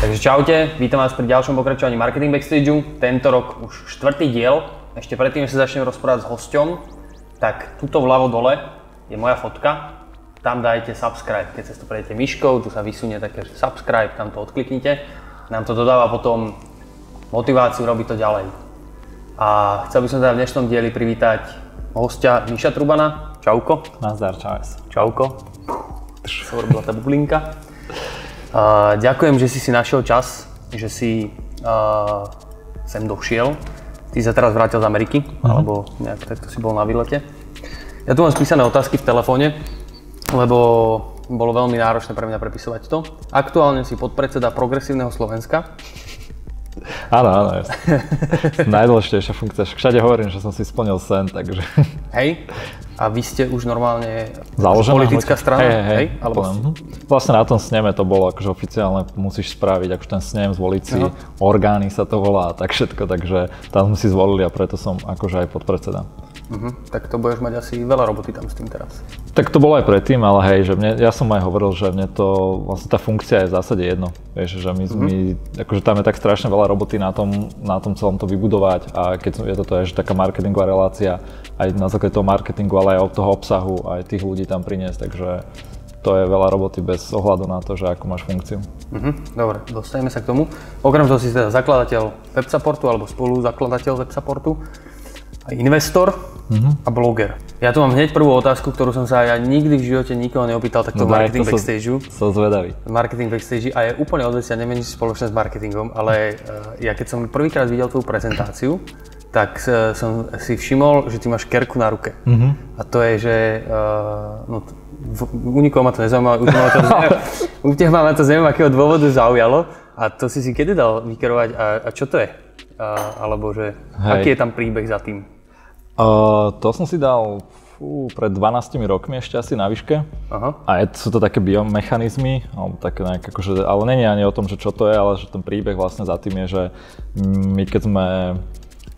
Takže čaute, vítam vás pri ďalšom pokračovaní Marketing Backstageu. Tento rok už štvrtý diel. Ešte predtým, než sa začnem rozprávať s hosťom, tak tuto vľavo dole je moja fotka. Tam dajte subscribe. Keď sa to prejdete myškou, tu sa vysunie také, že subscribe, tam to odkliknite. Nám to dodáva potom motiváciu robiť to ďalej. A chcel by som teda v dnešnom dieli privítať hostia Miša Trubana. Čauko. Nazdar, čau. Čauko. Sa urobila tá bublinka. Uh, ďakujem, že si si našiel čas, že si uh, sem došiel. Ty sa teraz vrátil z Ameriky, uh-huh. alebo nejak takto si bol na výlete. Ja tu mám spísané otázky v telefóne, lebo bolo veľmi náročné pre mňa prepisovať to. Aktuálne si podpredseda Progresívneho Slovenska. Áno, áno, Najdôležitejšia funkcia. Všade hovorím, že som si splnil sen, takže... Hej, a vy ste už normálne Založená politická hľad... strana? Hej, hej, hej. Alebo... Vlastne na tom sneme to bolo, akože oficiálne musíš spraviť, akože ten snem, zvoliť si, uh-huh. orgány sa to volá a tak všetko, takže tam sme si zvolili a preto som akože aj podpredseda. Uh-huh. Tak to budeš mať asi veľa roboty tam s tým teraz. Tak to bolo aj predtým, ale hej, že mne, ja som aj hovoril, že mne to, vlastne tá funkcia je v zásade jedno. Vieš, že my, uh-huh. my, akože tam je tak strašne veľa roboty na tom, na tom celom to vybudovať a keď je toto je, že taká marketingová relácia, aj na základe toho marketingu, ale aj od toho obsahu, aj tých ľudí tam priniesť, takže to je veľa roboty bez ohľadu na to, že akú máš funkciu. Uh-huh. Dobre, dostaneme sa k tomu. Okrem toho si teda zakladateľ websupportu alebo spoluzakladateľ websupportu investor uh-huh. a bloger. Ja tu mám hneď prvú otázku, ktorú som sa ja nikdy v živote nikoho neopýtal takto no, marketing to backstageu. Som zvedavý. Marketing backstage a je úplne odvecia, neviem, či spoločné s marketingom, ale uh, ja keď som prvýkrát videl tvoju prezentáciu, tak uh, som si všimol, že ty máš kerku na ruke. Uh-huh. A to je, že uh, no, v, u nikoho ma to nezaujíma, u ma to, u teba ma to z neviem akého dôvodu zaujalo. A to si si kedy dal vykerovať a, a čo to je? A, alebo že, Hej. aký je tam príbeh za tým? Uh, to som si dal fú, pred 12 rokmi ešte asi na výške. Aha. A je, sú to také biomechanizmy, alebo také nejak, akože, ale nie je ani o tom, že čo to je, ale že ten príbeh vlastne za tým je, že my keď sme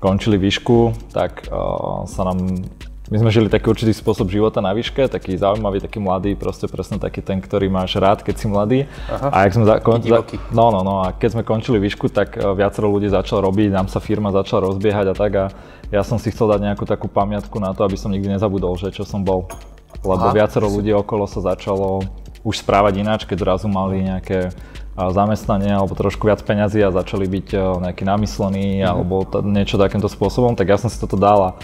končili výšku, tak uh, sa nám my sme žili taký určitý spôsob života na výške, taký zaujímavý, taký mladý, proste presne taký ten, ktorý máš rád, keď si mladý. Aha. A jak sme za, kon, za, no, no, no, a keď sme končili výšku, tak uh, viacero ľudí začalo robiť, nám sa firma začala rozbiehať a tak a ja som si chcel dať nejakú takú pamiatku na to, aby som nikdy nezabudol, že čo som bol. Lebo Aha. viacero ľudí okolo sa začalo už správať ináč, keď zrazu mali nejaké zamestnanie alebo trošku viac peňazí a začali byť nejakí namyslení mm. alebo t- niečo takýmto spôsobom, tak ja som si toto dala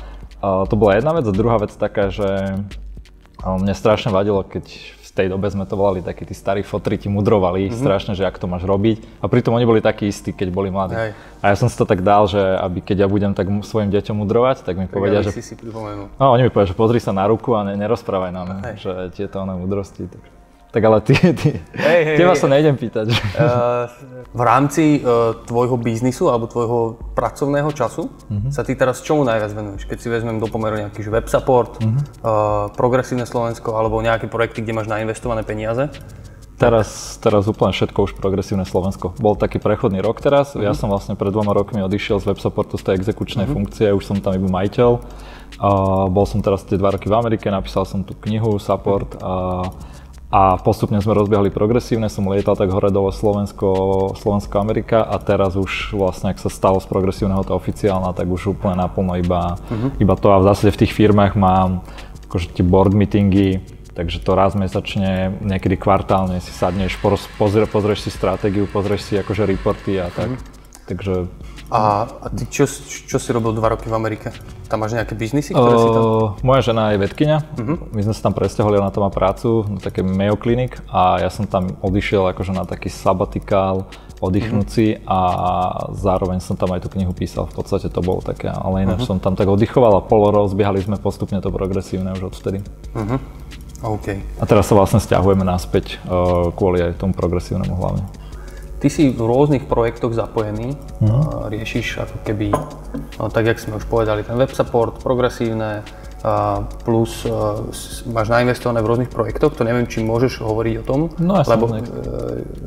to bola jedna vec a druhá vec taká, že mne strašne vadilo, keď v tej dobe sme to volali, takí tí starí fotri ti mudrovali mm-hmm. strašne, že ako to máš robiť. A pritom oni boli takí istí, keď boli mladí. Hej. A ja som si to tak dal, že aby keď ja budem tak svojim deťom mudrovať, tak mi tak povedia, že... Si si no, oni mi povedia, že pozri sa na ruku a ne, nerozprávaj nám, že tieto one mudrosti. Takže. Tak ale ty, ty hej, hej, teba hej. sa nejdem pýtať. Uh, v rámci uh, tvojho biznisu alebo tvojho pracovného času uh-huh. sa ty teraz čomu najviac venuješ? Keď si vezmem do pomeru nejaký web support, uh-huh. uh, progresívne Slovensko alebo nejaké projekty, kde máš nainvestované peniaze? Teraz, teraz úplne všetko už progresívne Slovensko. Bol taký prechodný rok teraz. Uh-huh. Ja som vlastne pred dvoma rokmi odišiel z web supportu z tej exekučnej uh-huh. funkcie, už som tam iba majiteľ. Uh, bol som teraz tie dva roky v Amerike, napísal som tú knihu Support. Uh, a postupne sme rozbiehali progresívne, som lietal tak hore dole Slovensko, Slovensko, Amerika a teraz už vlastne, ak sa stalo z progresívneho to oficiálna, tak už úplne naplno iba, uh-huh. iba to a v zásade v tých firmách mám akože tie board meetingy, takže to raz mesačne, niekedy kvartálne si sadneš, pozrie, pozrieš si stratégiu, pozrieš si akože reporty a tak. Uh-huh. Takže a, a ty čo, čo si robil dva roky v Amerike? Tam máš nejaké biznisy, ktoré uh, si tam... Moja žena je vedkynia, uh-huh. my sme sa tam presťahovali, na to má prácu, na také Mayo Clinic a ja som tam odišiel akože na taký sabatikál, oddychnúci uh-huh. a zároveň som tam aj tú knihu písal, v podstate to bolo také, ale ináč uh-huh. som tam tak oddychoval a pol rozbiehali sme postupne to progresívne už odvtedy. Uh-huh. Okay. A teraz sa vlastne stiahujeme naspäť uh, kvôli aj tomu progresívnemu hlavne. Ty si v rôznych projektoch zapojený, mm. riešiš ako keby, no, tak jak sme už povedali, ten web support, progresívne, plus máš nainvestované v rôznych projektoch, to neviem, či môžeš hovoriť o tom, no, ja lebo, e,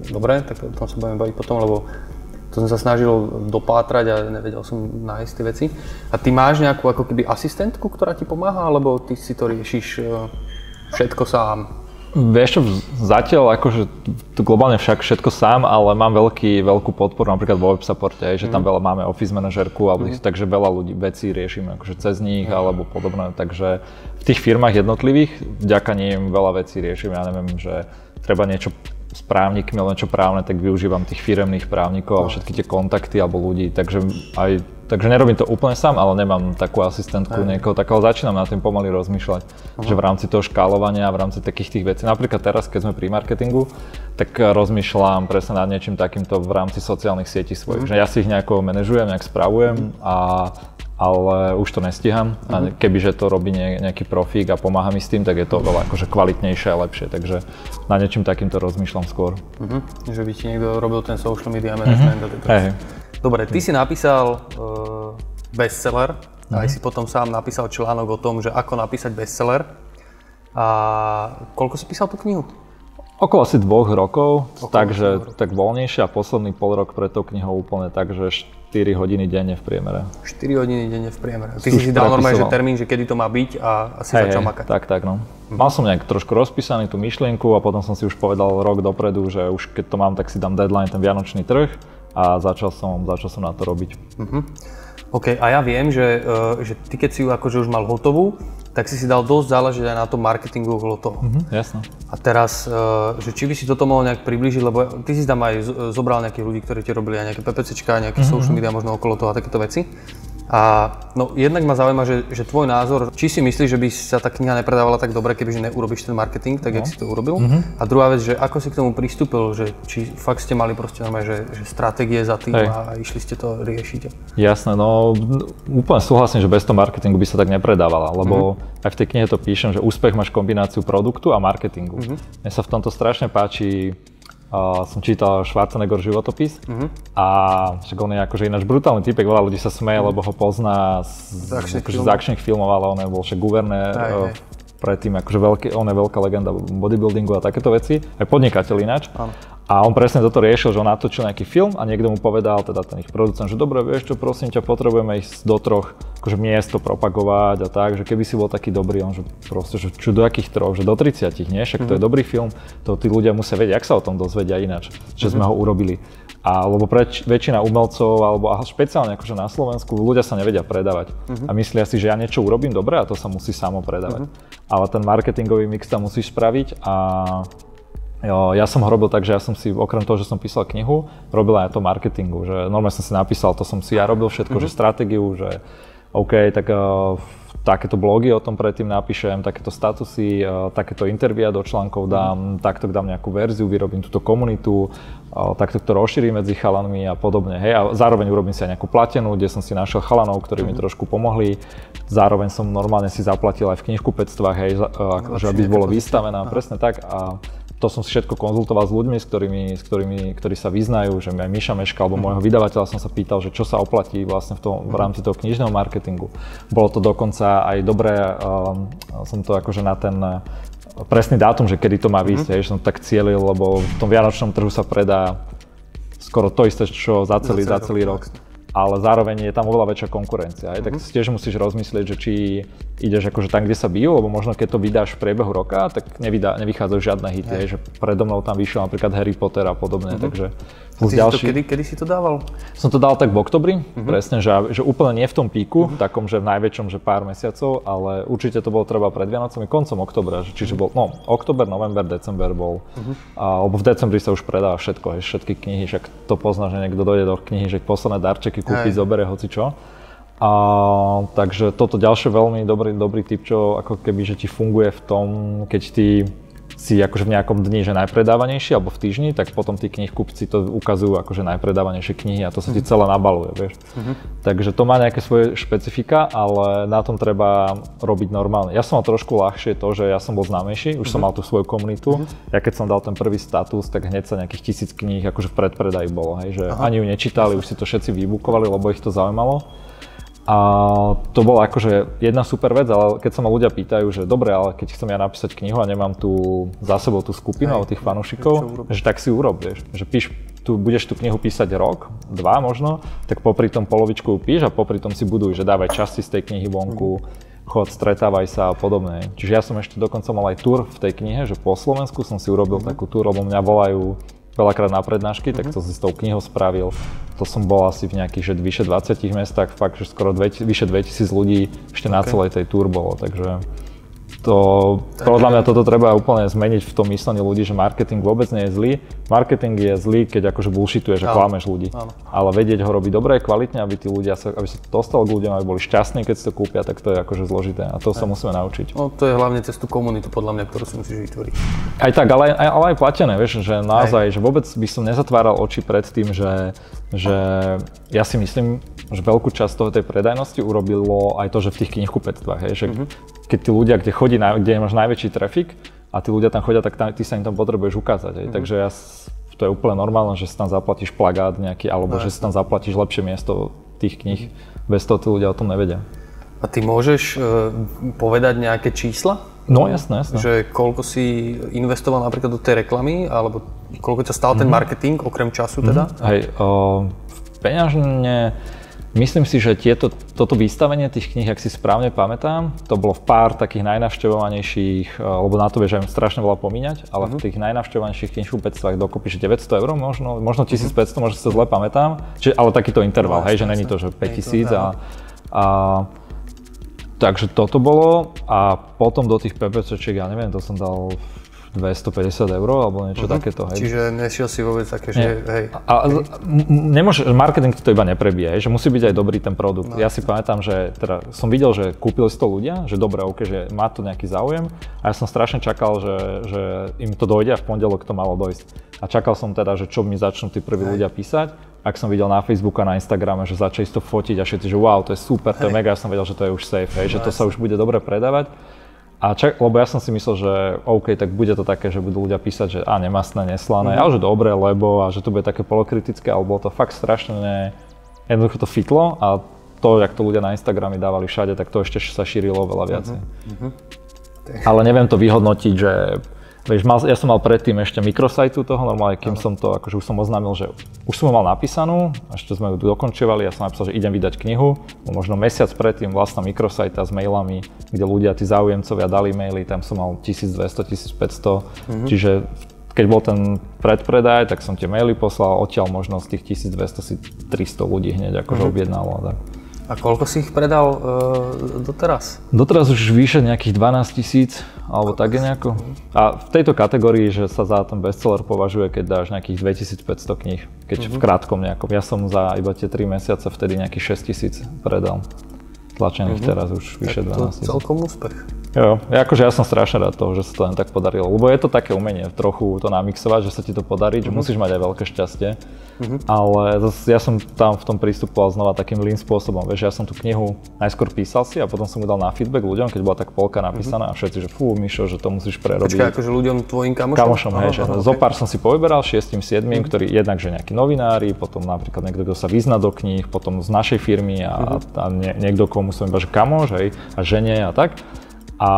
dobre, tak o tom sa budeme baviť potom, lebo to som sa snažil dopátrať a nevedel som nájsť tie veci. A ty máš nejakú ako keby asistentku, ktorá ti pomáha, alebo ty si to riešiš e, všetko sám? Vieš čo, zatiaľ akože globálne však všetko sám, ale mám veľký, veľkú podporu napríklad vo web supporte, že tam mhm. veľa máme office manažerku, alebo mm. takže veľa ľudí, vecí riešime akože cez nich mm. alebo podobné, takže v tých firmách jednotlivých, vďaka nim veľa vecí riešime, ja neviem, že treba niečo s právnikmi, ale niečo právne, tak využívam tých firemných právnikov a všetky tie kontakty alebo ľudí, takže aj Takže nerobím to úplne sám, ale nemám takú asistentku Aj. niekoho tak, ale začínam na tým pomaly rozmýšľať, uh-huh. že v rámci toho škálovania, v rámci takých tých vecí, napríklad teraz, keď sme pri marketingu, tak rozmýšľam presne nad niečím takýmto v rámci sociálnych sietí svojich, uh-huh. že ja si ich nejako manažujem, nejak spravujem uh-huh. a ale už to nestíham. Uh-huh. A mhm. kebyže to robí nejaký profík a pomáha mi s tým, tak je to veľa akože kvalitnejšie a lepšie. Takže na niečím takýmto rozmýšľam skôr. Uh-huh. Že by ti niekto robil ten social media management uh-huh. a hey. Dobre, ty si napísal uh, bestseller, uh-huh. aj si potom sám napísal článok o tom, že ako napísať bestseller. A koľko si písal tú knihu? Okolo asi dvoch rokov, Okolo takže rokov. tak voľnejšie a posledný pol rok pred tou knihou úplne tak, že 4 hodiny denne v priemere. 4 hodiny denne v priemere. Ty si si dal normálne že termín, že kedy to má byť a asi hey, začal makať. Tak, tak, no. Hm. Mal som nejak trošku rozpísaný tú myšlienku a potom som si už povedal rok dopredu, že už keď to mám, tak si dám deadline ten vianočný trh a začal som, začal som na to robiť. Uh-huh. OK, a ja viem, že, uh, že ty keď si ju akože už mal hotovú, tak si si dal dosť záležiť aj na tom marketingu okolo toho. Mm-hmm, jasno. A teraz, uh, že či by si toto mohol nejak približiť, lebo ty si tam aj zobral nejakých ľudí, ktorí ti robili aj nejaké PPCčka, nejaké mm-hmm. social media možno okolo toho a takéto veci. A no, jednak ma zaujíma, že, že tvoj názor, či si myslíš, že by sa tá kniha nepredávala tak dobre, kebyže neurobíš ten marketing, tak no. jak si to urobil. Mm-hmm. A druhá vec, že ako si k tomu pristúpil, že či fakt ste mali proste normálne, že, že stratégie za tým Hej. a išli ste to riešiť. Jasné, no úplne súhlasím, že bez toho marketingu by sa tak nepredávala, lebo mm-hmm. aj v tej knihe to píšem, že úspech máš kombináciu produktu a marketingu. Mm-hmm. Mne sa v tomto strašne páči Uh, som čítal Schwarzenegger životopis uh-huh. a však on je akože ináč brutálny typek, veľa ľudí sa smeje, uh-huh. lebo ho pozná z, z, akože z akčných filmov, ale on je bol však guvernér uh, predtým, akože veľký, on je veľká legenda bodybuildingu a takéto veci, aj podnikateľ ináč. Uh-huh. A on presne toto riešil, že on natočil nejaký film a niekto mu povedal, teda ten ich producent, že dobre, vieš čo, prosím ťa, potrebujeme ísť do troch akože miest to propagovať a tak, že keby si bol taký dobrý, on že proste, že čo do akých troch, že do 30, nie? Však to je mhm. dobrý film, to tí ľudia musia vedieť, ak sa o tom dozvedia ináč, že sme mhm. ho urobili. A lebo preč, väčšina umelcov, alebo a špeciálne akože na Slovensku, ľudia sa nevedia predávať. Uh-huh. A myslia si, že ja niečo urobím dobre a to sa musí samo predávať. Uh-huh. Ale ten marketingový mix tam musíš spraviť a ja som ho robil tak, že ja som si, okrem toho, že som písal knihu, robil aj to marketingu, že normálne som si napísal, to som si ja robil všetko, mm-hmm. že stratégiu, že OK, tak uh, takéto blogy o tom predtým napíšem, takéto statusy, uh, takéto intervia do článkov dám, mm. takto dám nejakú verziu, vyrobím túto komunitu, uh, takto to rozšírim medzi chalanmi a podobne. Hej. A zároveň urobím si aj nejakú platenú, kde som si našiel chalanov, ktorí mm. mi mhm. trošku pomohli. Zároveň som normálne si zaplatil aj v knihkupectvách, hej, uh, že aby bolo vystavená, presne tak. A to som si všetko konzultoval s ľuďmi, s ktorými, s ktorými ktorí sa vyznajú, že aj Miša Meška alebo môjho vydavateľa som sa pýtal, že čo sa oplatí vlastne v, tom, v rámci toho knižného marketingu. Bolo to dokonca aj dobré, um, som to akože na ten uh, presný dátum, že kedy to má výsť, mm-hmm. som tak cielil, lebo v tom vianočnom trhu sa predá skoro to isté, čo za celý, za celý, za celý rok. rok ale zároveň je tam oveľa väčšia konkurencia. Mm-hmm. Tak si tiež musíš rozmyslieť, že či ideš akože tam, kde sa bijú, lebo možno keď to vydáš v priebehu roka, tak nevydá, nevychádzajú žiadne hity, hey. že predo mnou tam vyšiel napríklad Harry Potter a podobne, mm-hmm. takže Plus ďalší... to, kedy, kedy si to dával? Som to dal tak v oktobri, uh-huh. presne, že, že úplne nie v tom píku, uh-huh. takom, že v najväčšom, že pár mesiacov, ale určite to bolo treba pred Vianocami, koncom oktobra, že, čiže bol, no, oktober, november, december bol, uh-huh. a, lebo v decembri sa už predáva všetko, hej, všetky knihy, však to pozná, že niekto dojde do knihy, že posledné darčeky kúpi, zoberie hoci čo. A, takže toto ďalšie veľmi dobrý, dobrý tip, čo ako keby, že ti funguje v tom, keď ty si akože v nejakom dni, že najpredávanejší, alebo v týždni, tak potom tí knihkupci to ukazujú akože najpredávanejšie knihy a to sa ti mhm. celé nabaluje, vieš. Uh-huh. Takže to má nejaké svoje špecifika, ale na tom treba robiť normálne. Ja som mal trošku ľahšie to, že ja som bol známejší, už uh-huh. som mal tú svoju komunitu. Uh-huh. Ja keď som dal ten prvý status, tak hneď sa nejakých tisíc kníh akože v predpredaji bolo, hej, že uh-huh. ani ju nečítali, už si to všetci vybukovali, lebo ich to zaujímalo. A to bola akože jedna super vec, ale keď sa ma ľudia pýtajú, že dobre, ale keď chcem ja napísať knihu a nemám tu za sebou tú skupinu alebo tých fanúšikov, že tak si urob, vieš, že píš tu budeš tú knihu písať rok, dva možno, tak popri tom polovičku píš a popri tom si buduj, že dávaj časti z tej knihy vonku, chod, stretávaj sa a podobne. Čiže ja som ešte dokonca mal aj tur v tej knihe, že po Slovensku som si urobil mm-hmm. takú tur, lebo mňa volajú veľakrát na prednášky, mm-hmm. tak to si s tou knihou spravil. To som bol asi v nejakých že vyše 20 mestách, fakt, že skoro dve, vyše 2000 ľudí ešte okay. na celej tej túr bolo, takže to, podľa mňa toto treba úplne zmeniť v tom myslení ľudí, že marketing vôbec nie je zlý. Marketing je zlý, keď akože bullshituje, že klameš ľudí. Áno. Ale vedieť ho robiť dobre, kvalitne, aby tí ľudia sa, aby sa dostalo k ľuďom, aby boli šťastní, keď si to kúpia, tak to je akože zložité. A to sa musíme naučiť. No to je hlavne cez tú komunitu, podľa mňa, ktorú si musíš vytvoriť. Aj tak, ale aj, ale aj platené, vieš, že naozaj, Aj. že vôbec by som nezatváral oči pred tým, že, že ja si myslím, že veľkú časť toho tej predajnosti urobilo aj to, že v tých knihkupectvách, hej, že mm-hmm keď tí ľudia, kde chodí, kde máš najväčší trafik a tí ľudia tam chodia, tak tam, ty sa im tam potrebuješ ukázať. Mm-hmm. Takže ja, to je úplne normálne, že si tam zaplatíš plagát nejaký, alebo no, že si tam zaplatíš lepšie miesto tých kníh. Bez toho tí ľudia o tom nevedia. A ty môžeš uh, povedať nejaké čísla? No jasné, jasné. Že koľko si investoval napríklad do tej reklamy, alebo koľko ťa stál mm-hmm. ten mhm. marketing, okrem času teda? Mm-hmm. Hej, uh, peňažne Myslím si, že tieto, toto vystavenie tých kníh, ak si správne pamätám, to bolo v pár takých najnavštevovanejších, eh, lebo na to vieš aj strašne veľa pomíňať, ale uh-huh. v mhm. tých najnavštevovanejších knihkupectvách dokopy, že 900 eur možno, možno 1500, uh-huh. možno si to zle pamätám, Čiže, ale takýto interval, no, hej, že není to, že 5000 a, a Takže toto bolo a potom do tých PPCčiek, ja neviem, to som dal 250 eur alebo niečo uh-huh. takéto. Hej. Čiže nešiel si vôbec také, že hej. A, hej. Nemôže, marketing to iba neprebije, že musí byť aj dobrý ten produkt. No. Ja si pamätám, že teda som videl, že kúpili si to ľudia, že dobre, OK, že má to nejaký záujem a ja som strašne čakal, že, že im to dojde a v pondelok to malo dojsť. A čakal som teda, že čo mi začnú tí prví hej. ľudia písať ak som videl na Facebooku a na Instagrame, že začali to fotiť a všetci, že wow, to je super, to je mega, ja som vedel, že to je už safe, hej, no, že to sa už bude dobre predávať. A čak, lebo ja som si myslel, že OK, tak bude to také, že budú ľudia písať, že a nemastné, neslané, mm-hmm. ale že dobre, lebo a že to bude také polokritické, ale bolo to fakt strašne, jednoducho to fitlo a to, jak to ľudia na Instagrame dávali všade, tak to ešte sa šírilo veľa viacej. Mm-hmm. Ale neviem to vyhodnotiť, že Vieš, mal, ja som mal predtým ešte mikrosajtu toho, normálne, kým som to, akože už som oznámil, že už som ho mal napísanú, ešte sme ju dokončovali, ja som napísal, že idem vydať knihu, možno mesiac predtým vlastná mikrosajta s mailami, kde ľudia, tí záujemcovia dali maily, tam som mal 1200, 1500, mm-hmm. čiže keď bol ten predpredaj, tak som tie maily poslal, odtiaľ možno z tých 1200 si 300 ľudí hneď akože mm-hmm. objednalo. Tak. A koľko si ich predal uh, doteraz? Doteraz už vyše nejakých 12 tisíc, alebo tak je nejako. A v tejto kategórii, že sa za ten bestseller považuje, keď dáš nejakých 2500 kníh, keď uh-huh. v mhm. krátkom nejakom. Ja som za iba tie 3 mesiace vtedy nejakých 6 tisíc predal. Tlačených uh-huh. teraz už vyše 12 tisíc. celkom úspech. Jo, ja, akože ja som strašne rád toho, že sa to len tak podarilo, lebo je to také umenie trochu to namixovať, že sa ti to podarí, uh-huh. že musíš mať aj veľké šťastie. Uh-huh. Ale ja som tam v tom prístupoval znova takým lean spôsobom. Vieš, ja som tú knihu najskôr písal si a potom som ju dal na feedback ľuďom, keď bola tak polka napísaná uh-huh. a všetci, že fú, Mišo, že to musíš prerobiť. Počkaj, akože ľuďom tvojim kamošom? Kamošom, hej, že okay. zo pár som si povyberal, šiestim, siedmým, uh-huh. ktorí jednak, že nejakí novinári, potom napríklad niekto, kto sa vyzná do kníh, potom z našej firmy a, uh-huh. a nie, niekto, komu som iba, že kamoš, hej, a žene a tak. A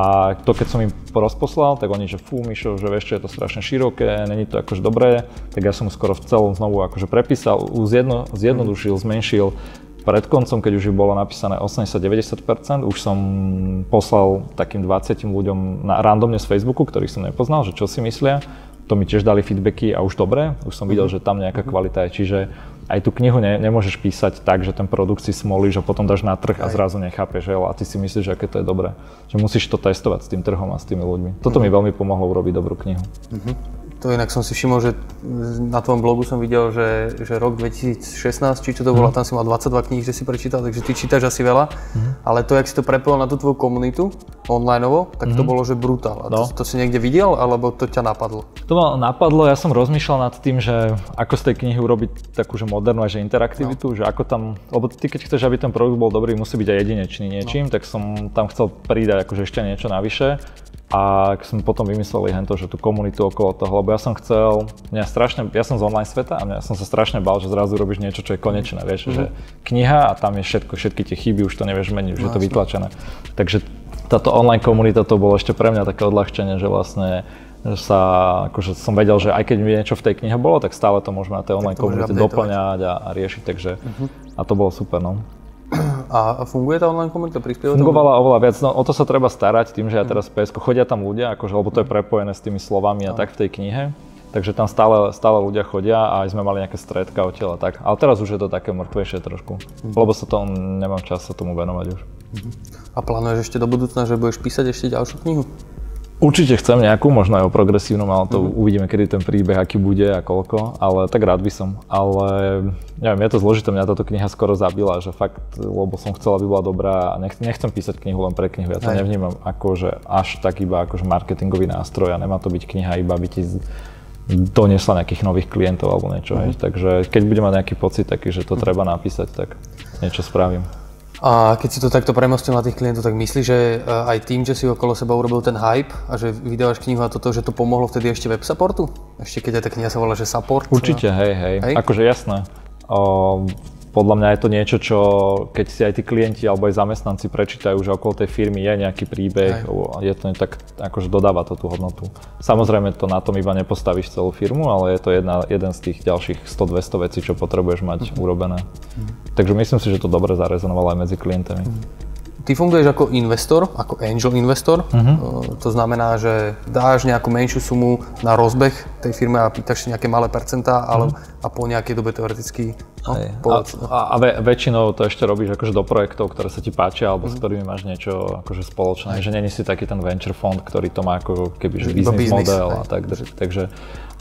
to keď som im rozposlal, tak oni, že fú Mišo, že vieš čo, je to strašne široké, není to akože dobré, tak ja som skoro v celom znovu akože prepísal, zjedno, zjednodušil, zmenšil. Pred koncom, keď už bolo napísané 80-90%, už som poslal takým 20 ľuďom na, randomne z Facebooku, ktorých som nepoznal, že čo si myslia. To mi tiež dali feedbacky a už dobre, už som videl, mhm. že tam nejaká kvalita je. Čiže aj tú knihu ne, nemôžeš písať tak, že ten produkt si smolíš a potom dáš na trh a zrazu nechápeš, že? a ty si myslíš, že aké to je dobré. Že musíš to testovať s tým trhom a s tými ľuďmi. Toto mm. mi veľmi pomohlo urobiť dobrú knihu. Mm-hmm. To inak som si všimol, že na tvojom blogu som videl, že, že rok 2016, či čo to bolo, mm. tam si mal 22 kníh, že si prečítal, takže ty čítaš asi veľa. Mm. Ale to, jak si to prepojil na tú tvoju komunitu online, tak mm. to mhm. bolo, že brutál. A no. to, to si niekde videl, alebo to ťa napadlo? To ma napadlo, ja som rozmýšľal nad tým, že ako z tej knihy urobiť takú že modernú že interaktivitu, no. že ako tam, lebo ty keď chceš, aby ten produkt bol dobrý, musí byť aj jedinečný niečím, no. tak som tam chcel pridať akože ešte niečo navyše. A sme potom vymysleli hento, že tú komunitu okolo toho, lebo ja som chcel, mňa strašne, ja som z online sveta a mňa som sa strašne bál, že zrazu robíš niečo, čo je konečné, vieš, mm-hmm. že kniha a tam je všetko, všetky tie chyby, už to nevieš meniť, už no, je to vytlačené. Takže táto online komunita to bolo ešte pre mňa také odľahčenie, že vlastne že sa, akože som vedel, že aj keď mi niečo v tej knihe bolo, tak stále to môžeme na tej online komunite doplňať a, a riešiť, takže uh-huh. a to bolo super, no. A funguje tá online komunita? Prispieva Fungovala oveľa viac, no o to sa treba starať tým, že ja teraz PSK chodia tam ľudia, akože, lebo to je prepojené s tými slovami a tak v tej knihe. Takže tam stále, stále ľudia chodia a aj sme mali nejaké stredka odtiaľ a tak. Ale teraz už je to také mŕtvejšie trošku, mm. lebo sa to, nemám čas sa tomu venovať už. Mm. A plánuješ ešte do budúcna, že budeš písať ešte ďalšiu knihu? Určite chcem nejakú, možno aj o progresívnom, ale to mm-hmm. uvidíme, kedy ten príbeh, aký bude a koľko, ale tak rád by som. Ale neviem, je to zložité, mňa táto kniha skoro zabila, že fakt, lebo som chcela, aby bola dobrá a nechcem, nechcem písať knihu len pre knihu, ja to Aj. nevnímam ako, že až tak iba akože marketingový nástroj a nemá to byť kniha iba, aby ti doniesla nejakých nových klientov alebo niečo. Mm-hmm. Takže keď budem mať nejaký pocit taký, že to mm-hmm. treba napísať, tak niečo spravím. A keď si to takto premostil na tých klientov, tak myslíš, že eh, aj tým, že si okolo seba urobil ten hype a že vydávaš knihu a toto, že to pomohlo vtedy ešte web supportu? Ešte keď aj tá kniha sa volá, že support? Určite, hej, hej. hej? Akože jasné. O, podľa mňa je to niečo, čo keď si aj tí klienti alebo aj zamestnanci prečítajú, že okolo tej firmy je nejaký príbeh, aj. je to tak akože dodáva to tú hodnotu. Samozrejme to na tom iba nepostavíš celú firmu, ale je to jedna, jeden z tých ďalších 100-200 vecí, čo potrebuješ mať uh-huh. urobené. Uh-huh. Takže myslím si, že to dobre zarezonovalo aj medzi klientami. Uh-huh. Ty funguješ ako investor, ako angel investor. Uh-huh. To znamená, že dáš nejakú menšiu sumu na rozbeh tej firmy a pýtaš si nejaké malé percentá, ale uh-huh. a po nejakej dobe teoreticky no, no. A, a, väčšinou to ešte robíš akože do projektov, ktoré sa ti páčia alebo uh-huh. s ktorými máš niečo akože spoločné. Že není si taký ten venture fond, ktorý to má ako keby že business, business model a tak. Takže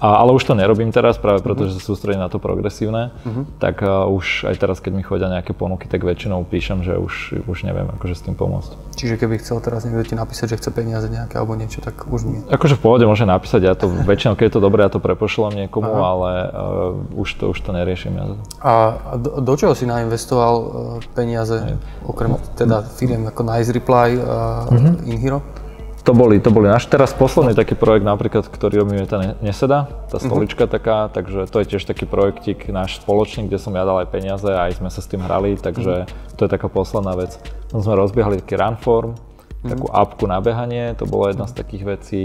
a, ale už to nerobím teraz, práve preto, uh-huh. že sa sústredím na to progresívne. Uh-huh. Tak uh, už aj teraz, keď mi chodia nejaké ponuky, tak väčšinou píšem, že už, už neviem akože s tým pomôcť. Čiže keby chcel teraz niekto ti napísať, že chce peniaze nejaké alebo niečo, tak už nie. Akože v pohode môže napísať, ja to väčšinou, keď je to dobré, ja to prepošlem niekomu, uh-huh. ale uh, už, to, už to neriešim ja. A do, do čoho si nainvestoval uh, peniaze, okrem teda firiem ako Nice Reply a uh-huh. InHero? To boli, to boli náš teraz posledný taký projekt napríklad, ktorý robíme, tá Neseda, tá mhm. stolička uh-huh. taká, takže to je tiež taký projektik náš spoločný, kde som ja dal aj peniaze a aj sme sa s tým hrali, takže uh-huh. to je taká posledná vec. Tam sme rozbiehali taký runform, uh-huh. takú apku na behanie, to bolo jedna z takých vecí.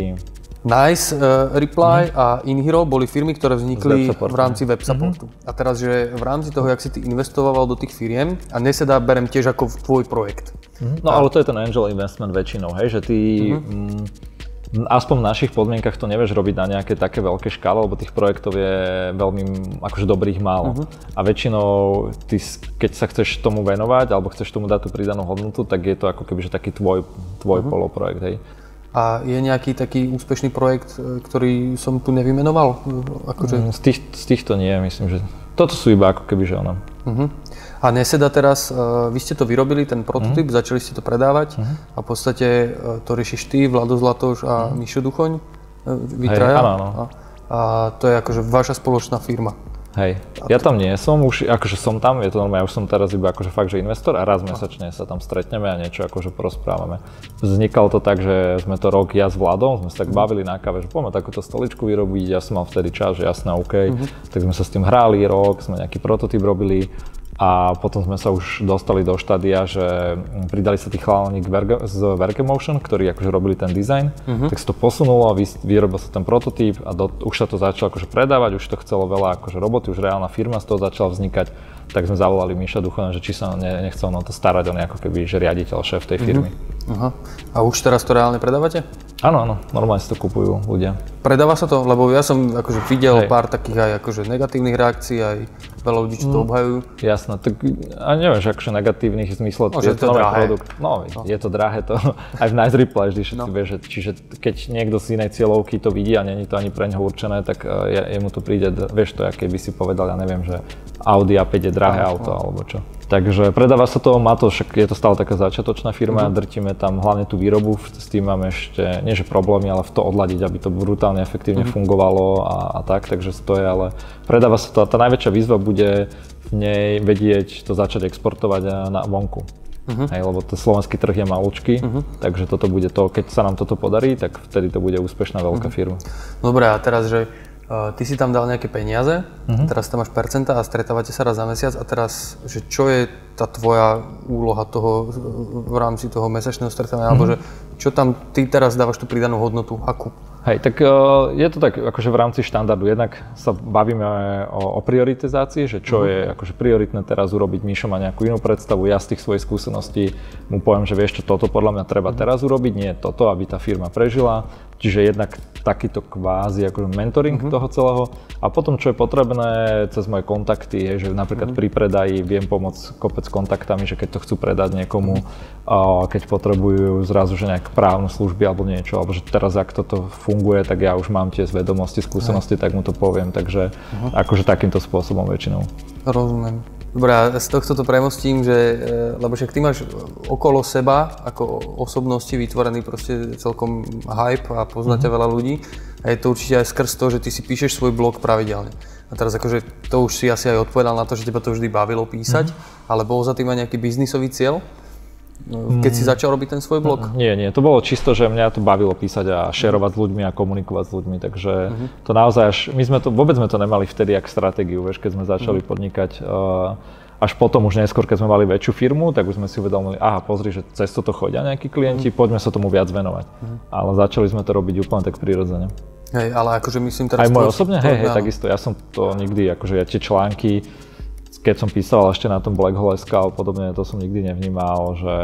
Nice, uh, Reply mm-hmm. a InHero boli firmy, ktoré vznikli v rámci web supportu. Mm-hmm. A teraz, že v rámci toho, jak si ty investoval do tých firiem, a Neseda berem tiež ako tvoj projekt. Mm-hmm. No a... ale to je ten angel investment väčšinou, hej, že ty mm-hmm. m, aspoň v našich podmienkach to nevieš robiť na nejaké také veľké škále, lebo tých projektov je veľmi akože dobrých málo. Mm-hmm. A väčšinou ty, keď sa chceš tomu venovať alebo chceš tomu dať tú pridanú hodnotu, tak je to ako keby že taký tvoj, tvoj mm-hmm. poloprojekt, hej. A je nejaký taký úspešný projekt, e, ktorý som tu nevymenoval? Akože... Mm, z, tých, z týchto nie, myslím, že toto sú iba ako keby, že ono. Uh-huh. A Neseda teraz, uh, vy ste to vyrobili, ten prototyp, uh-huh. začali ste to predávať uh-huh. a v podstate uh, to riešiš ty, Vlado Zlatoš a uh-huh. Mišo Duchoň, uh, vy traja. Áno, áno. A, a to je akože vaša spoločná firma. Hej, ja tam nie som, už akože som tam, je to normálne, ja už som teraz iba akože fakt, že investor a raz mesačne sa tam stretneme a niečo akože porozprávame. Vznikalo to tak, že sme to rok ja s Vladom, sme sa tak bavili na káve, že poďme takúto stoličku vyrobiť, ja som mal vtedy čas, že jasné, OK, uh-huh. tak sme sa s tým hrali rok, sme nejaký prototyp robili, a potom sme sa už dostali do štádia, že pridali sa tí chalani z Verkemotion, ktorí akože robili ten dizajn, uh-huh. tak sa to posunulo, vy, vyrobil sa ten prototyp a do, už sa to začalo akože predávať, už to chcelo veľa akože roboty, už reálna firma z toho začala vznikať, tak sme zavolali Miša Duchona, že či sa ne, nechcel na to starať, on je ako keby že riaditeľ, šéf tej firmy. Uh-huh. Uh-huh. A už teraz to reálne predávate? Áno, áno, normálne si to kupujú ľudia. Predáva sa to? Lebo ja som akože videl Hej. pár takých aj akože negatívnych reakcií, aj veľa ľudí, čo to mm. obhajujú. Jasné, tak a neviem, že akože negatívnych zmysle, no, je to, to nový produkt. No, no, je to drahé, to aj v Nice Reply vždy všetci no. vie, že, čiže keď niekto z inej cieľovky to vidí a není to ani pre neho určené, tak uh, jemu to príde, vieš to, aké by si povedal, ja neviem, že Audi A5 je drahé no, auto no. alebo čo. Takže predáva sa to, má to, však je to stále taká začiatočná firma, mm-hmm. drtíme tam hlavne tú výrobu, s tým máme ešte, nie že problémy, ale v to odladiť, aby to brutálne efektívne mm-hmm. fungovalo a, a tak, takže to je, ale predáva sa to a tá najväčšia výzva bude v nej vedieť to začať exportovať na vonku. Uh-huh. Hej, lebo ten slovenský trh je malúčky, uh-huh. takže toto bude to, keď sa nám toto podarí, tak vtedy to bude úspešná veľká uh-huh. firma. Dobre, a teraz, že ty si tam dal nejaké peniaze, uh-huh. teraz tam máš percenta a stretávate sa raz za mesiac a teraz, že čo je tá tvoja úloha toho v rámci toho mesačného stretávania, uh-huh. alebo že čo tam ty teraz dávaš tú pridanú hodnotu, akú? Hej, tak uh, je to tak akože v rámci štandardu. Jednak sa bavíme o, o prioritizácii, že čo uh-huh. je akože prioritné teraz urobiť. Míšo má nejakú inú predstavu, ja z tých svojich skúseností mu poviem, že vieš čo, toto podľa mňa treba uh-huh. teraz urobiť, nie toto, aby tá firma prežila. Čiže jednak takýto kvázi akože mentoring uh-huh. toho celého. A potom, čo je potrebné cez moje kontakty, je, že napríklad uh-huh. pri predaji viem pomôcť kopec kontaktami, že keď to chcú predať niekomu, uh-huh. keď potrebujú zrazu, že nejaké právne služby alebo niečo, alebo že teraz, ak toto funguje, tak ja už mám tie vedomosti, skúsenosti, uh-huh. tak mu to poviem. Takže uh-huh. akože takýmto spôsobom väčšinou. Rozumiem. Dobre, a z tohto to premostím, že, e, lebo však ty máš okolo seba ako osobnosti vytvorený proste celkom hype a pozná ťa mm-hmm. veľa ľudí a je to určite aj skrz to, že ty si píšeš svoj blog pravidelne. A teraz akože to už si asi aj odpovedal na to, že teba to vždy bavilo písať, mm-hmm. ale bol za tým aj nejaký biznisový cieľ? Keď si mm. začal robiť ten svoj blog? Nie, nie, to bolo čisto, že mňa to bavilo písať a šerovať s ľuďmi a komunikovať s ľuďmi, takže uh-huh. to naozaj až, my sme to, vôbec sme to nemali vtedy jak stratégiu, vieš, keď sme začali uh-huh. podnikať. Uh, až potom už neskôr, keď sme mali väčšiu firmu, tak už sme si uvedomili, aha, pozri, že cez toto chodia nejakí klienti, uh-huh. poďme sa tomu viac venovať. Uh-huh. Ale začali sme to robiť úplne tak prirodzene. Hej, ale akože myslím teraz... Aj moje osobne, hej, hej, takisto, ja som to nikdy, akože ja tie články, keď som písal ešte na tom Black Hole SK a podobne, to som nikdy nevnímal, že,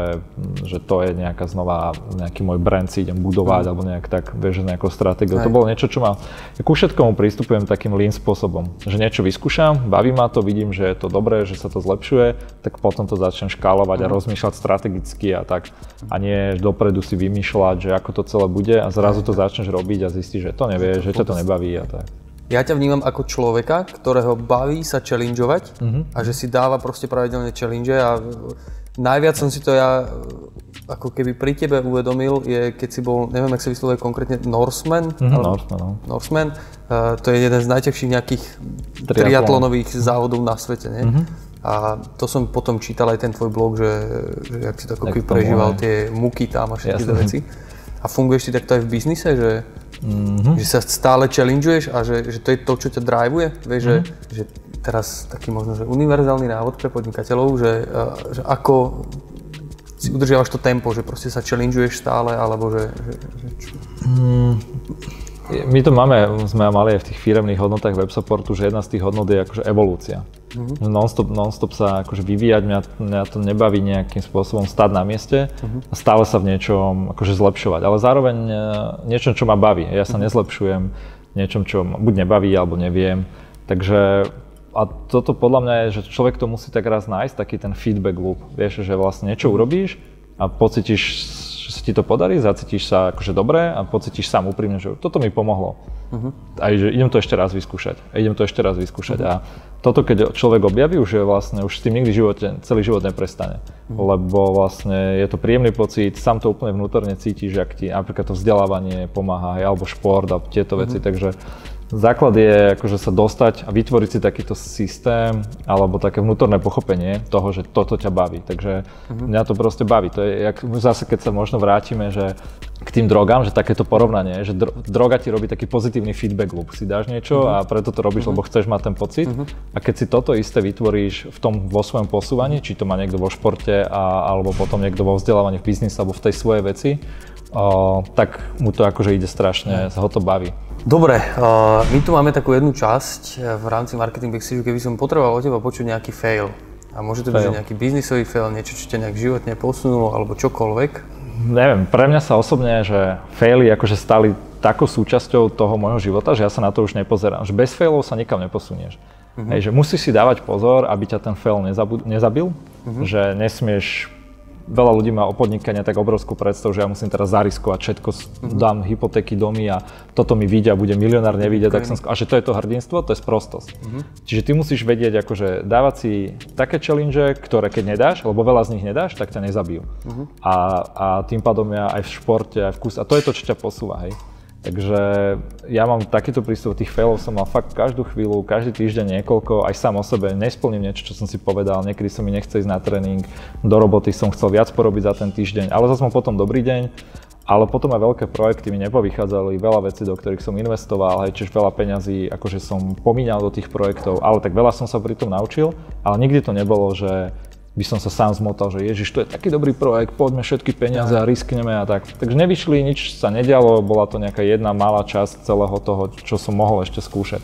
že to je nejaká znova, nejaký môj brand si idem budovať, mm. alebo nejak tak, vieš, nejakou stratégiou. To bolo niečo, čo ma, ku všetkomu pristupujem takým lean spôsobom, že niečo vyskúšam, baví ma to, vidím, že je to dobré, že sa to zlepšuje, tak potom to začnem škálovať mm. a rozmýšľať strategicky a tak. A nie dopredu si vymýšľať, že ako to celé bude a zrazu to začneš robiť a zistíš, že to nevieš, že ťa to nebaví a tak ja ťa vnímam ako človeka, ktorého baví sa challengeovať uh-huh. a že si dáva proste pravidelne challenge a najviac som si to ja ako keby pri tebe uvedomil, je keď si bol, neviem, ak sa vyslovuje konkrétne, Norseman. Uh-huh, Norseman, no. Norseman. Uh, to je jeden z najťažších nejakých Triatlon. triatlonových závodov na svete, nie? Uh-huh. A to som potom čítal aj ten tvoj blog, že, že ak si to ako prežíval tie muky tam a všetky tie veci. A funguješ ty takto aj v biznise, že Mm-hmm. Že sa stále challengeuješ a že, že to je to, čo ťa drivuje. Vieš, mm-hmm. že, že teraz taký možno, že univerzálny návod pre podnikateľov, že, že ako si udržiavaš to tempo, že proste sa challengeuješ stále, alebo že, že, že čo? Mm, my to máme, sme mali aj v tých firemných hodnotách web supportu, že jedna z tých hodnot je akože evolúcia. Uh-huh. Non-stop, non-stop sa akože vyvíjať, mňa, mňa to nebaví nejakým spôsobom stať na mieste uh-huh. a stále sa v niečom akože zlepšovať. Ale zároveň e, niečo, čo ma baví. Ja sa uh-huh. nezlepšujem niečom, čo buď nebaví alebo neviem. Takže a toto podľa mňa je, že človek to musí tak raz nájsť, taký ten feedback loop. Vieš, že vlastne niečo urobíš a pocítiš že sa ti to podarí, zacítiš sa akože dobre a pocítiš sám úprimne, že toto mi pomohlo. Uh-huh. Aj že idem to ešte raz vyskúšať. A idem to ešte raz vyskúšať. Uh-huh. A toto, keď človek objaví, už je vlastne, už s tým nikdy živote, celý život neprestane. Uh-huh. Lebo vlastne je to príjemný pocit, sám to úplne vnútorne cítiš, ak ti napríklad to vzdelávanie pomáha, alebo šport a tieto uh-huh. veci, takže Základ je akože sa dostať a vytvoriť si takýto systém alebo také vnútorné pochopenie toho, že toto ťa baví. Takže uh-huh. mňa to proste baví. To je jak, zase, keď sa možno vrátime, že k tým drogám, že takéto porovnanie, že dro- droga ti robí taký pozitívny feedback loop. Si dáš niečo uh-huh. a preto to robíš, uh-huh. lebo chceš mať ten pocit. Uh-huh. A keď si toto isté vytvoríš v tom vo svojom posúvaní, či to má niekto vo športe a, alebo potom niekto vo vzdelávaní v biznise alebo v tej svojej veci, o, tak mu to akože ide strašne, ho to baví. Dobre, my tu máme takú jednu časť e, v rámci Marketing Backstage, keby som potreboval od teba počuť nejaký fail. A môže to fail. byť nejaký biznisový fail, niečo, čo ťa nejak životne posunulo, alebo čokoľvek. Neviem, pre mňa sa osobne, že faily akože stali takou súčasťou toho môjho života, že ja sa na to už nepozerám. Že bez failov sa nikam neposunieš. Uh-huh. Hej, že musíš si dávať pozor, aby ťa ten fail nezabil, uh-huh. že nesmieš veľa ľudí má o podnikanie tak obrovskú predstavu, že ja musím teraz zariskovať všetko, mm-hmm. dám hypotéky, domy a toto mi vidia, bude milionár, okay. tak som a že to je to hrdinstvo, to je sprostosť. Mm-hmm. Čiže ty musíš vedieť, akože dávať si také challenge, ktoré keď nedáš, lebo veľa z nich nedáš, tak ťa nezabijú. Mm-hmm. A, a tým pádom ja aj v športe, aj v kus, a to je to, čo ťa posúva, hej. Takže ja mám takýto prístup, tých failov som mal fakt každú chvíľu, každý týždeň niekoľko, aj sám o sebe, nesplním niečo, čo som si povedal, niekedy som mi nechce ísť na tréning, do roboty som chcel viac porobiť za ten týždeň, ale zase mám potom dobrý deň, ale potom aj veľké projekty mi nepovychádzali, veľa vecí, do ktorých som investoval, aj čiže veľa peňazí, akože som pomínal do tých projektov, ale tak veľa som sa pri tom naučil, ale nikdy to nebolo, že by som sa sám zmotal, že ježiš, to je taký dobrý projekt, poďme všetky peniaze a riskneme a tak. Takže nevyšli, nič sa nedialo, bola to nejaká jedna malá časť celého toho, čo som mohol ešte skúšať.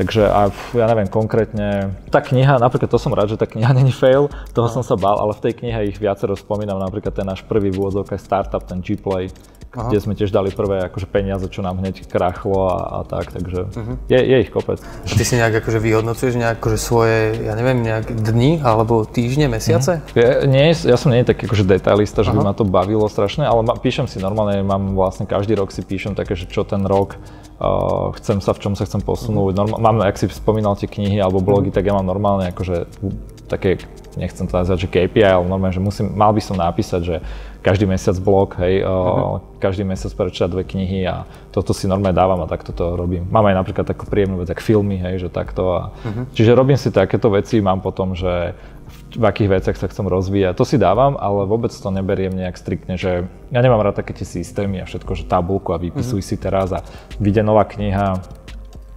Takže a ja neviem konkrétne, tá kniha, napríklad to som rád, že tá kniha není fail, toho no. som sa bal, ale v tej knihe ich viacero spomínam, napríklad ten náš prvý v startup, ten G-Play, Aha. kde sme tiež dali prvé akože peniaze, čo nám hneď krachlo a, a tak, takže uh-huh. je, je ich kopec. Ty si nejak akože vyhodnocuješ nejak akože svoje, ja neviem, nejak dni alebo týždne, mesiace? Uh-huh. Ja, nie, ja som nie taký akože detailista, že Aha. by ma to bavilo strašne, ale ma, píšem si normálne, mám vlastne každý rok si píšem také, že čo ten rok uh, chcem sa, v čom sa chcem posunúť. Uh-huh. Normál, mám, ak si spomínal tie knihy alebo blogy, tak ja mám normálne akože také, nechcem to nazvať, že KPI, ale normálne, že musím, mal by som napísať, že každý mesiac blog, hej, uh-huh. každý mesiac prečítať dve knihy a toto si normálne dávam a takto to robím. Mám aj napríklad takú príjemnú vec, ako filmy, hej, že takto a, uh-huh. čiže robím si takéto veci, mám potom, že v akých veciach sa chcem rozvíjať. To si dávam, ale vôbec to neberiem nejak striktne, že ja nemám rád také tie systémy a všetko, že tabulku a vypisuj uh-huh. si teraz a vyjde nová kniha,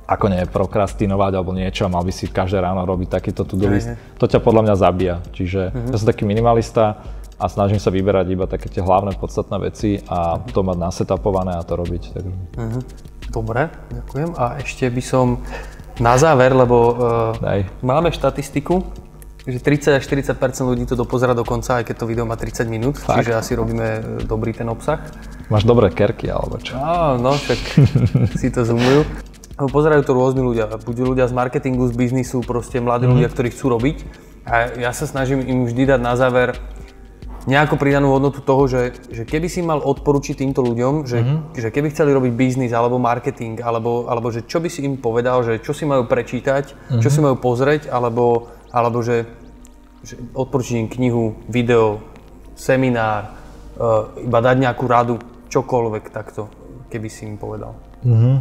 ako nie prokrastinovať alebo niečo a mal by si každé ráno robiť takýto to-do list. To ťa podľa mňa zabíja. Čiže uh-huh. ja som taký minimalista, a snažím sa vyberať iba také tie hlavné podstatné veci a to mať nasetapované a to robiť. Takže. Uh-huh. Dobre, ďakujem. A ešte by som na záver, lebo uh, máme štatistiku, že 30 až 40 ľudí to dopozera do konca, aj keď to video má 30 minút, Fakt? čiže asi robíme e, dobrý ten obsah. Máš dobré kerky, alebo čo? Á, no, však si to zoomujú. Pozerajú to rôzni ľudia, buď ľudia z marketingu, z biznisu, proste mladí mm-hmm. ľudia, ktorí chcú robiť. A ja sa snažím im vždy dať na záver nejakú pridanú hodnotu toho, že, že keby si mal odporučiť týmto ľuďom, že, mm-hmm. že keby chceli robiť biznis alebo marketing, alebo, alebo že čo by si im povedal, že čo si majú prečítať, mm-hmm. čo si mhm. majú pozrieť, alebo, alebo že, že odporučiť im knihu, video, seminár, uh, iba dať nejakú radu, čokoľvek takto, keby si im povedal. Mm-hmm.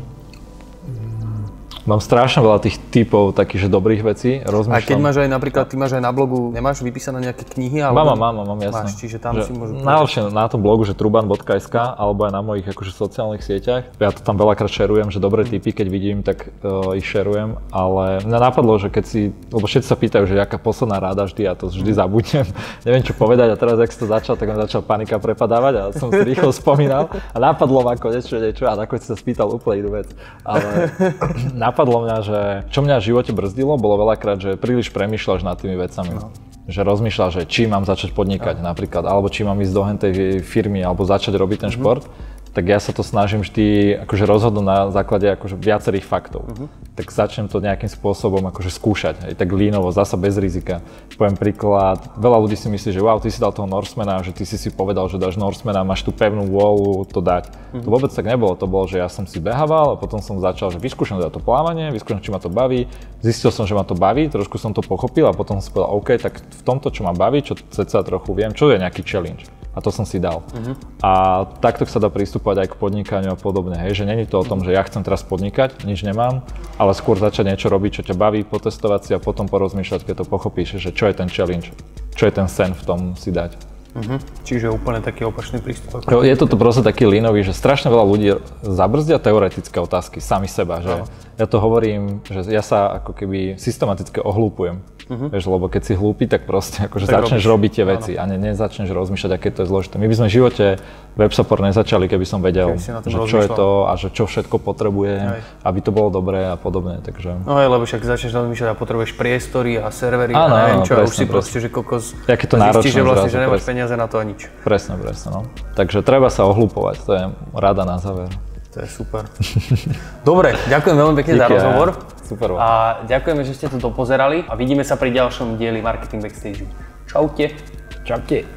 Mám strašne veľa tých typov takých, že dobrých vecí. Rozmýšľam. A keď máš aj napríklad, ty máš aj na blogu, nemáš vypísané nejaké knihy? Alebo... Mám, mám, mám, jasne. Máš, čiže tam že si môžu... Najlepšie na tom blogu, že truban.sk, alebo aj na mojich akože sociálnych sieťach. Ja to tam veľakrát šerujem, že dobré typy, keď vidím, tak uh, ich šerujem, ale mňa napadlo, že keď si, lebo všetci sa pýtajú, že aká posledná rada vždy, ja to vždy zabudnem, neviem čo povedať a teraz, ak si to začal, tak mi začal panika prepadávať a som si rýchlo spomínal a napadlo ma konečne niečo a nakoniec sa spýtal úplne inú vec. Ale napadlo mňa, že čo mňa v živote brzdilo, bolo veľakrát, že príliš premýšľaš nad tými vecami. No. Že rozmýšľaš, že či mám začať podnikať no. napríklad, alebo či mám ísť do hentej firmy, alebo začať robiť ten mm-hmm. Tak ja sa to snažím vždy akože rozhodnúť na základe akože viacerých faktov. Uh-huh. Tak začnem to nejakým spôsobom akože skúšať, aj tak línovo, zasa bez rizika. Poviem príklad, veľa ľudí si myslí, že wow, ty si dal toho Norsemana, že ty si si povedal, že dáš Norsemana, máš tú pevnú vôľu to dať. Uh-huh. To vôbec tak nebolo, to bolo, že ja som si behával a potom som začal, že vyskúšam teda to plávanie, vyskúšam, či ma to baví, zistil som, že ma to baví, trošku som to pochopil a potom som povedal, OK, tak v tomto, čo ma baví, čo ceca trochu viem, čo je nejaký challenge a to som si dal. Uh-huh. A takto sa dá pristupovať aj k podnikaniu a podobne. Hej, že není to o tom, že ja chcem teraz podnikať, nič nemám, ale skôr začať niečo robiť, čo ťa baví, potestovať si a potom porozmýšľať, keď to pochopíš, že čo je ten challenge, čo je ten sen v tom si dať. Uh-huh. Čiže úplne taký opačný prístup. Je to proste taký línový, že strašne veľa ľudí zabrzdia teoretické otázky sami seba. Že no. Ja to hovorím, že ja sa ako keby systematicky ohlúpujem. Uh-huh. Vieš, lebo keď si hlúpi, tak proste akože tak začneš robiť tie veci Áno. a ne, nezačneš rozmýšľať, aké to je zložité. My by sme v živote web support nezačali, keby som vedel, že čo je to a že čo všetko potrebujem, Aj. aby to bolo dobré a podobne. Takže... No aj, lebo však začneš rozmýšľať a potrebuješ priestory a servery Áno, a neviem čo, presne, a už si proste, že kokos Jaké to zistíš, že vlastne, zrazu, že nemáš presne. peniaze na to a nič. Presne, presne. No. Takže treba sa ohlupovať, to je rada na záver. To je super. Dobre, ďakujem veľmi pekne Díky, za rozhovor. Super. A ďakujeme, že ste to dopozerali a vidíme sa pri ďalšom dieli Marketing Backstage. Čaute. Čaute.